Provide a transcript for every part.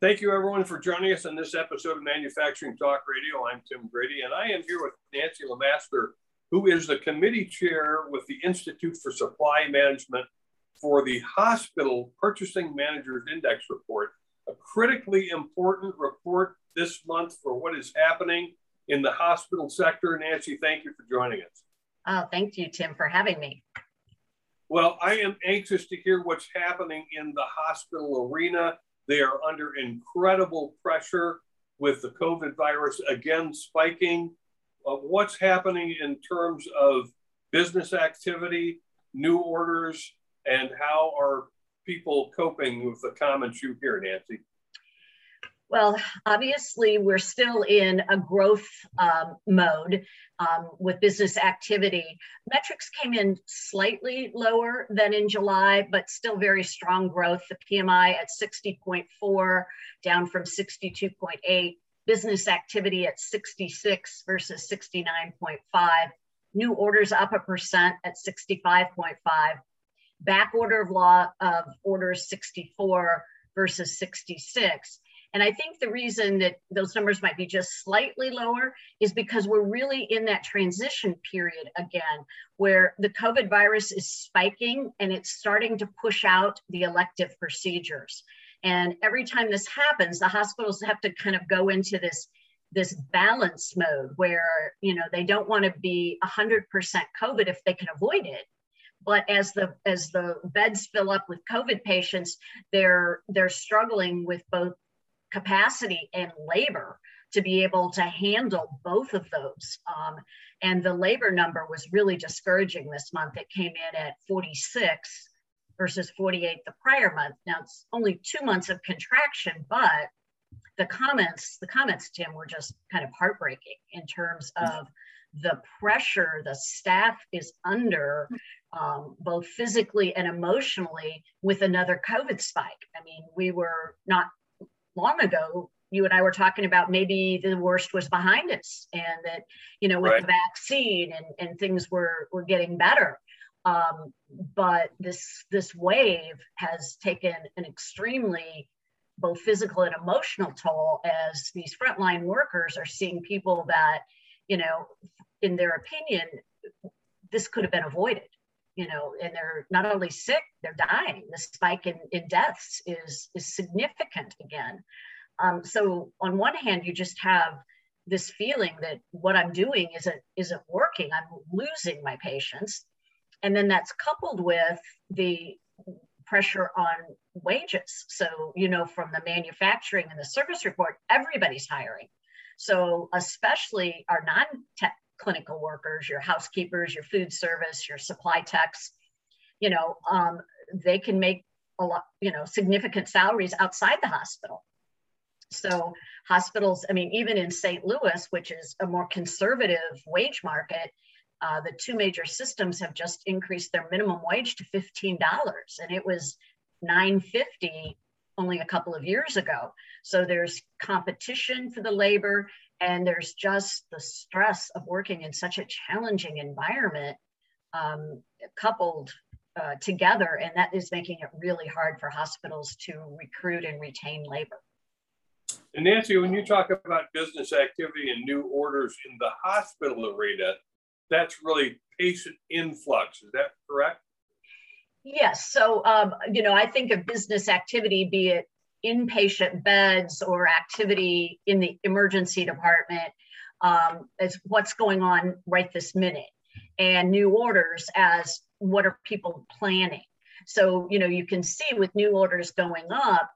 Thank you, everyone, for joining us on this episode of Manufacturing Talk Radio. I'm Tim Grady, and I am here with Nancy LaMaster, who is the committee chair with the Institute for Supply Management for the Hospital Purchasing Managers Index Report, a critically important report this month for what is happening in the hospital sector. Nancy, thank you for joining us. Oh, thank you, Tim, for having me. Well, I am anxious to hear what's happening in the hospital arena they are under incredible pressure with the COVID virus again spiking. Uh, what's happening in terms of business activity, new orders, and how are people coping with the comments you hear, Nancy? Well, obviously, we're still in a growth um, mode um, with business activity. Metrics came in slightly lower than in July, but still very strong growth. The PMI at 60.4, down from 62.8. Business activity at 66 versus 69.5. New orders up a percent at 65.5. Back order of law of orders 64 versus 66 and I think the reason that those numbers might be just slightly lower is because we're really in that transition period again, where the COVID virus is spiking and it's starting to push out the elective procedures. And every time this happens, the hospitals have to kind of go into this this balance mode where you know they don't want to be 100% covid if they can avoid it but as the as the beds fill up with covid patients they're they're struggling with both capacity and labor to be able to handle both of those. Um, and the labor number was really discouraging this month. It came in at 46 versus 48 the prior month. Now it's only two months of contraction, but the comments, the comments, Tim, were just kind of heartbreaking in terms of the pressure the staff is under, um, both physically and emotionally, with another COVID spike. I mean, we were not long ago you and I were talking about maybe the worst was behind us and that, you know, with right. the vaccine and, and things were, were getting better. Um, but this, this wave has taken an extremely both physical and emotional toll as these frontline workers are seeing people that, you know, in their opinion, this could have been avoided you know, and they're not only sick, they're dying. The spike in, in deaths is, is significant again. Um, so on one hand, you just have this feeling that what I'm doing isn't, isn't working. I'm losing my patients. And then that's coupled with the pressure on wages. So, you know, from the manufacturing and the service report, everybody's hiring. So, especially our non clinical workers, your housekeepers, your food service, your supply techs, you know, um, they can make a lot, you know, significant salaries outside the hospital. So hospitals, I mean, even in St. Louis, which is a more conservative wage market, uh, the two major systems have just increased their minimum wage to $15 and it was 950 only a couple of years ago. So there's competition for the labor and there's just the stress of working in such a challenging environment um, coupled uh, together and that is making it really hard for hospitals to recruit and retain labor. And nancy when you talk about business activity and new orders in the hospital arena that's really patient influx is that correct? Yes so um, you know i think of business activity be it inpatient beds or activity in the emergency department um, as what's going on right this minute. And new orders as what are people planning? So you know you can see with new orders going up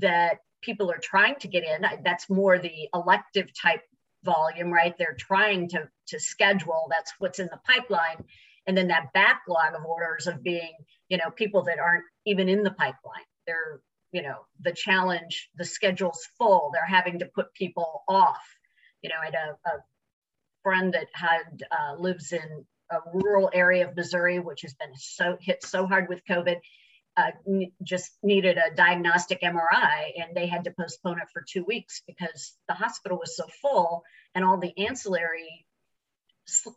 that people are trying to get in. That's more the elective type volume right? They're trying to to schedule. That's what's in the pipeline. And then that backlog of orders of being you know people that aren't even in the pipeline. They're you know the challenge the schedule's full. They're having to put people off. You know i had a, a friend that had uh, lives in a rural area of missouri which has been so hit so hard with covid uh, just needed a diagnostic mri and they had to postpone it for two weeks because the hospital was so full and all the ancillary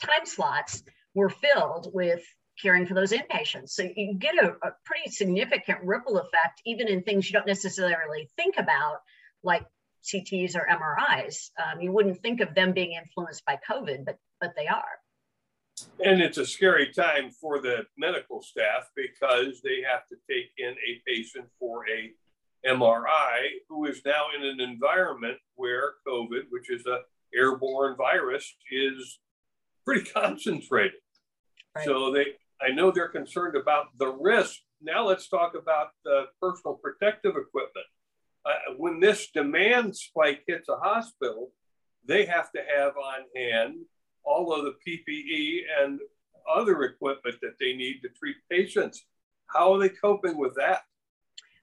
time slots were filled with caring for those inpatients. So you get a, a pretty significant ripple effect, even in things you don't necessarily think about, like CTs or MRIs. Um, you wouldn't think of them being influenced by COVID, but but they are. And it's a scary time for the medical staff because they have to take in a patient for a MRI who is now in an environment where COVID, which is a airborne virus, is pretty concentrated. Right. So they, I know they're concerned about the risk. Now let's talk about the personal protective equipment. Uh, when this demand spike hits a hospital, they have to have on hand all of the PPE and other equipment that they need to treat patients. How are they coping with that?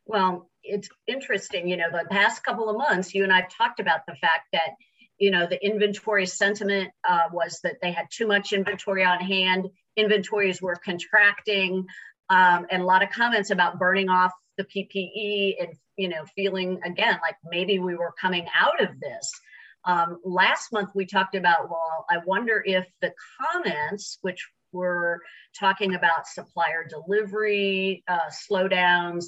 Well, it's interesting. You know, the past couple of months, you and I've talked about the fact that, you know, the inventory sentiment uh, was that they had too much inventory on hand. Inventories were contracting, um, and a lot of comments about burning off the PPE and, you know, feeling again like maybe we were coming out of this. Um, last month, we talked about, well, I wonder if the comments, which were talking about supplier delivery uh, slowdowns,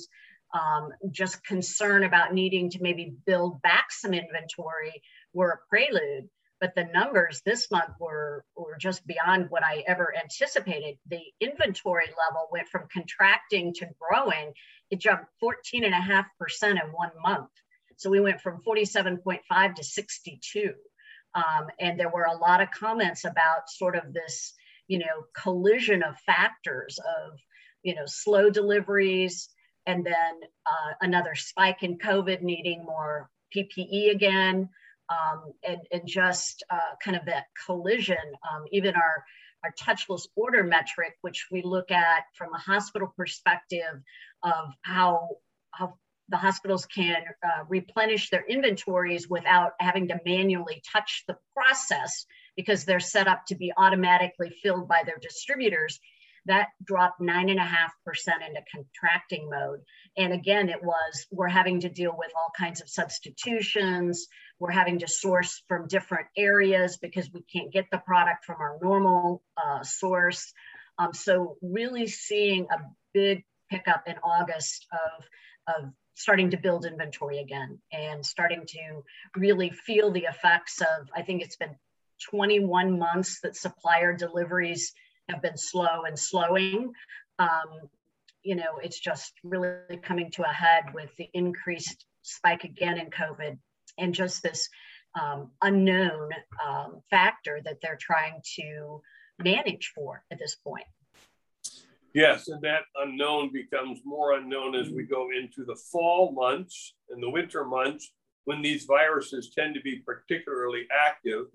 um, just concern about needing to maybe build back some inventory were a prelude. But the numbers this month were, were just beyond what I ever anticipated. The inventory level went from contracting to growing. It jumped 14.5% in one month. So we went from 47.5 to 62. Um, and there were a lot of comments about sort of this, you know, collision of factors of, you know, slow deliveries, and then uh, another spike in COVID needing more PPE again, um, and, and just uh, kind of that collision. Um, even our, our touchless order metric, which we look at from a hospital perspective of how, how the hospitals can uh, replenish their inventories without having to manually touch the process because they're set up to be automatically filled by their distributors that dropped nine and a half percent into contracting mode. And again, it was we're having to deal with all kinds of substitutions. We're having to source from different areas because we can't get the product from our normal uh, source. Um, so really seeing a big pickup in August of, of starting to build inventory again and starting to really feel the effects of, I think it's been 21 months that supplier deliveries have been slow and slowing. Um, you know, it's just really coming to a head with the increased spike again in COVID and just this um, unknown um, factor that they're trying to manage for at this point. Yes, and that unknown becomes more unknown as we go into the fall months and the winter months when these viruses tend to be particularly active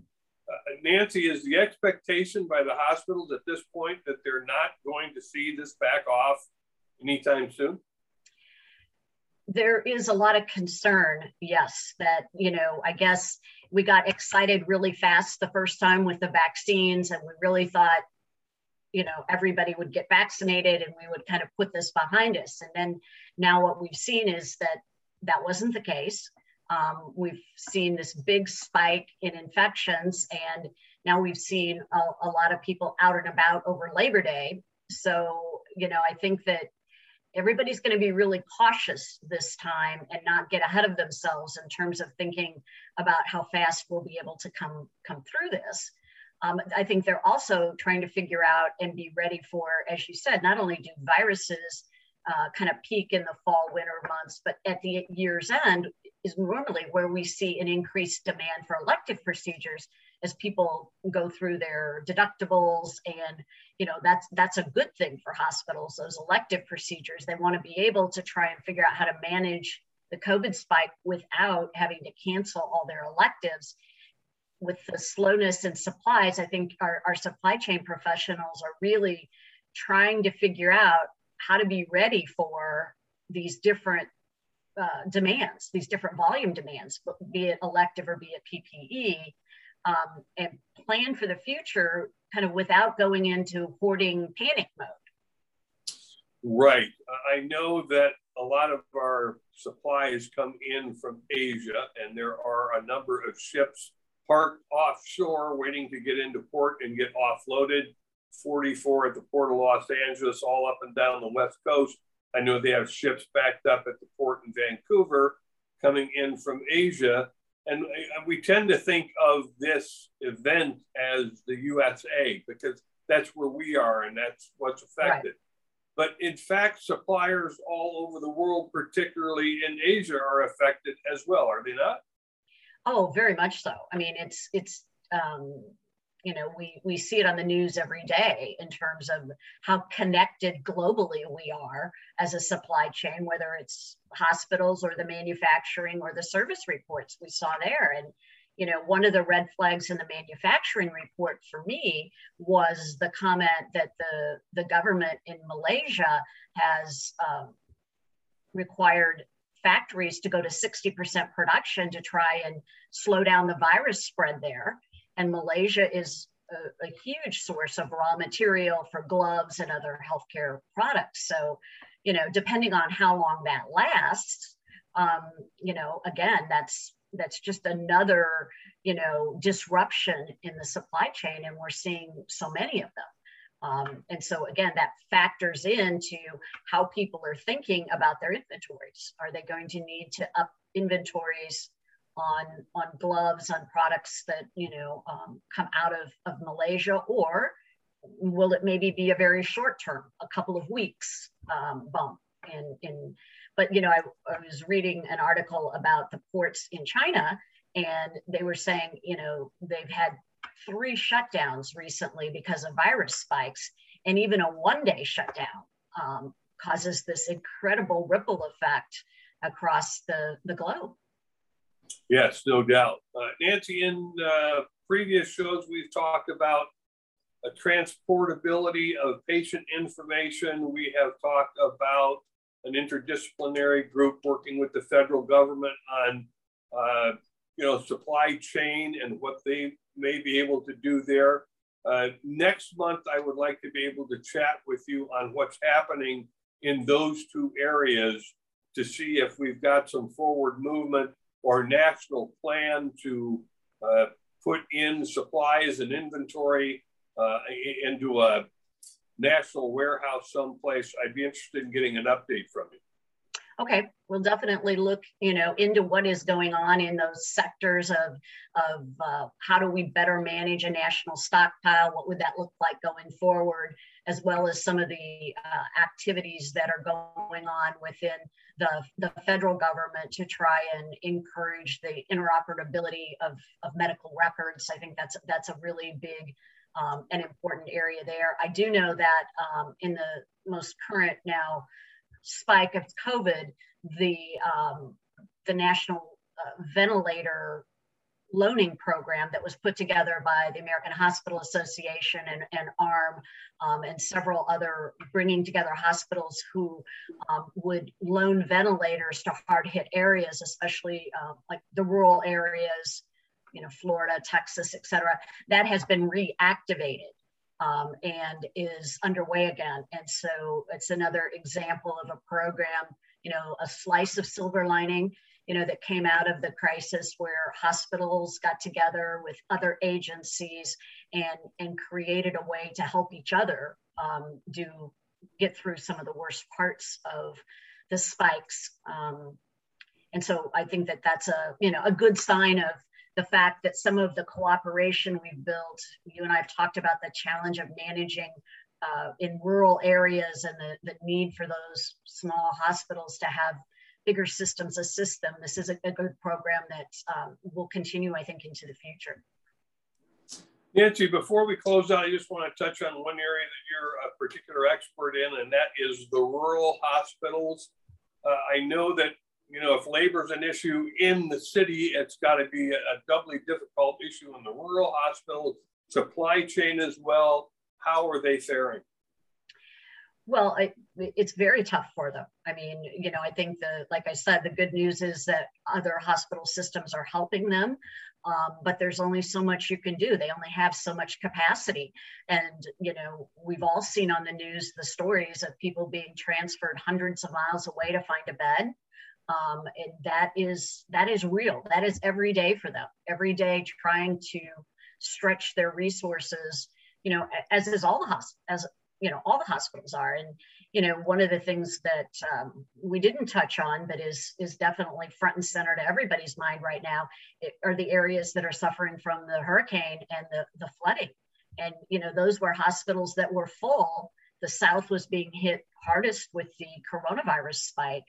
uh, Nancy, is the expectation by the hospitals at this point that they're not going to see this back off anytime soon? There is a lot of concern, yes, that, you know, I guess we got excited really fast the first time with the vaccines, and we really thought, you know, everybody would get vaccinated and we would kind of put this behind us. And then now what we've seen is that that wasn't the case. Um, we've seen this big spike in infections, and now we've seen a, a lot of people out and about over Labor Day. So, you know, I think that everybody's going to be really cautious this time and not get ahead of themselves in terms of thinking about how fast we'll be able to come come through this. Um, I think they're also trying to figure out and be ready for, as you said, not only do viruses uh, kind of peak in the fall winter months, but at the year's end, is normally where we see an increased demand for elective procedures as people go through their deductibles and you know that's that's a good thing for hospitals those elective procedures. They want to be able to try and figure out how to manage the covid spike without having to cancel all their electives. With the slowness in supplies i think our, our supply chain professionals are really trying to figure out how to be ready for these different uh, demands, these different volume demands, be it elective or be it PPE, um, and plan for the future kind of without going into hoarding panic mode. Right. I know that a lot of our supplies come in from Asia, and there are a number of ships parked offshore waiting to get into port and get offloaded. 44 at the Port of Los Angeles, all up and down the West Coast. I know they have ships backed up at the port in Vancouver coming in from Asia. And we tend to think of this event as the USA because that's where we are and that's what's affected. Right. But in fact, suppliers all over the world, particularly in Asia, are affected as well, are they not? Oh, very much so. I mean, it's it's um, you know we we see it on the news every day in terms of how connected globally we are as a supply chain whether it's hospitals or the manufacturing or the service reports we saw there. And you know one of the red flags in the manufacturing report for me was the comment that the the government in malaysia has um, required factories to go to 60% production to try and slow down the virus spread there and Malaysia is a, a, huge source of raw material for gloves and other healthcare products. So, you know, depending on how long that lasts, um, you know, again, that's that's just another, you know, disruption in the supply chain, and we're seeing so many of them. Um, and so again, that factors into how people are thinking about their inventories. Are they going to need to up inventories on on gloves on products that you know um, come out of, of Malaysia or will it maybe be a very short term a couple of weeks um, bump in in but you know I, I was reading an article about the ports in China and they were saying you know they've had three shutdowns recently because of virus spikes and even a one day shutdown um, causes this incredible ripple effect across the, the globe Yes, no doubt. Uh, Nancy, in uh, previous shows, we've talked about a transportability of patient information. We have talked about an interdisciplinary group working with the federal government on, uh, you know, supply chain and what they may be able to do there. Uh, next month, I would like to be able to chat with you on what's happening in those two areas to see if we've got some forward movement or national plan to uh, put in supplies and inventory uh, into a national warehouse someplace, I'd be interested in getting an update from you. Okay, we'll definitely look, you know, into what is going on in those sectors of, of uh, how do we better manage a national stockpile? What would that look like going forward? As well as some of the uh, activities that are going on within the, the federal government to try and encourage the interoperability of, of medical records. I think that's that's a really big um, and important area there. I do know that um, in the most current now spike of COVID, the um, the national uh, ventilator loaning program that was put together by the American Hospital Association and, and AHRMM um, and several other bringing together hospitals who um, would loan ventilators to hard hit areas, especially uh, like the rural areas, you know, Florida, Texas, et cetera, that has been reactivated. Um, and is underway again. And so it's another example of a program, you know, a slice of silver lining you know, that came out of the crisis where hospitals got together with other agencies and, and created a way to help each other um, do get through some of the worst parts of the spikes. Um, and so I think that that's a, you know, a good sign of the fact that some of the cooperation we've built, you and I have talked about the challenge of managing uh, in rural areas and the, the need for those small hospitals to have bigger systems assist them. This is a, a good program that um, will continue, I think, into the future. Nancy, before we close out, I just want to touch on one area that you're a particular expert in, and that is the rural hospitals. Uh, I know that you know if labor is an issue in the city, it's got to be a, doubly difficult issue in the rural hospitals. Supply chain as well. How are they faring? Well, it, it's very tough for them. I mean, you know, I think the, like I said, the good news is that other hospital systems are helping them, um, but there's only so much you can do. They only have so much capacity. And, you know, we've all seen on the news the stories of people being transferred hundreds of miles away to find a bed. Um, and that is that is real. That is every day for them. Every day trying to stretch their resources you know, as is all the hosp- as you know, all the hospitals are. And you know, one of the things that um, we didn't touch on, but is is definitely front and center to everybody's mind right now, it, are the areas that are suffering from the hurricane and the the flooding. And you know, those were hospitals that were full. The South was being hit hardest with the coronavirus spike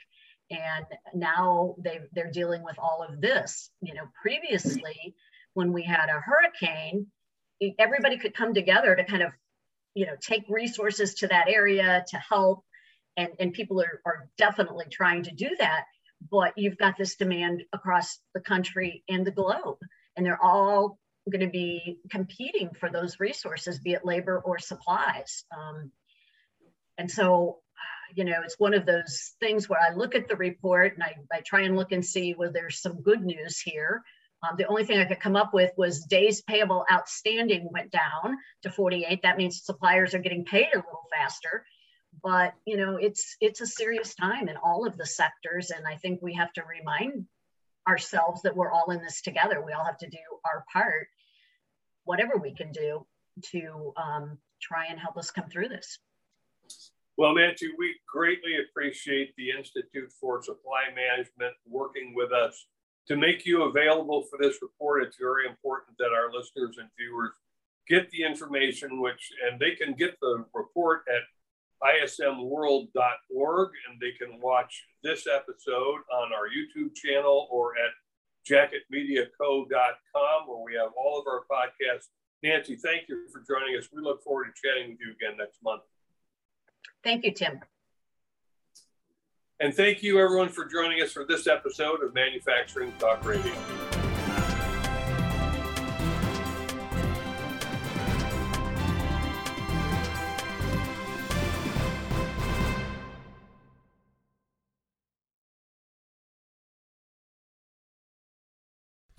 and now they they're dealing with all of this. You know previously when we had a hurricane everybody could come together to kind of you know take resources to that area to help and and people are, are definitely trying to do that. But you've got this demand across the country and the globe and they're all going to be competing for those resources be it labor or supplies. Um, and so you know, it's one of those things where I look at the report and I, I try and look and see where there's some good news here. Um, the only thing I could come up with was days payable outstanding went down to 48. That means suppliers are getting paid a little faster. But you know, it's it's a serious time in all of the sectors, and I think we have to remind ourselves that we're all in this together. We all have to do our part, whatever we can do to um, try and help us come through this. Well, Nancy, we greatly appreciate the Institute for Supply Management working with us to make you available for this report. It's very important that our listeners and viewers get the information, which and they can get the report at ismworld.org and they can watch this episode on our YouTube channel or at jacketmediaco.com where we have all of our podcasts. Nancy, thank you for joining us. We look forward to chatting with you again next month. Thank you, Tim. And thank you, everyone, for joining us for this episode of Manufacturing Talk Radio.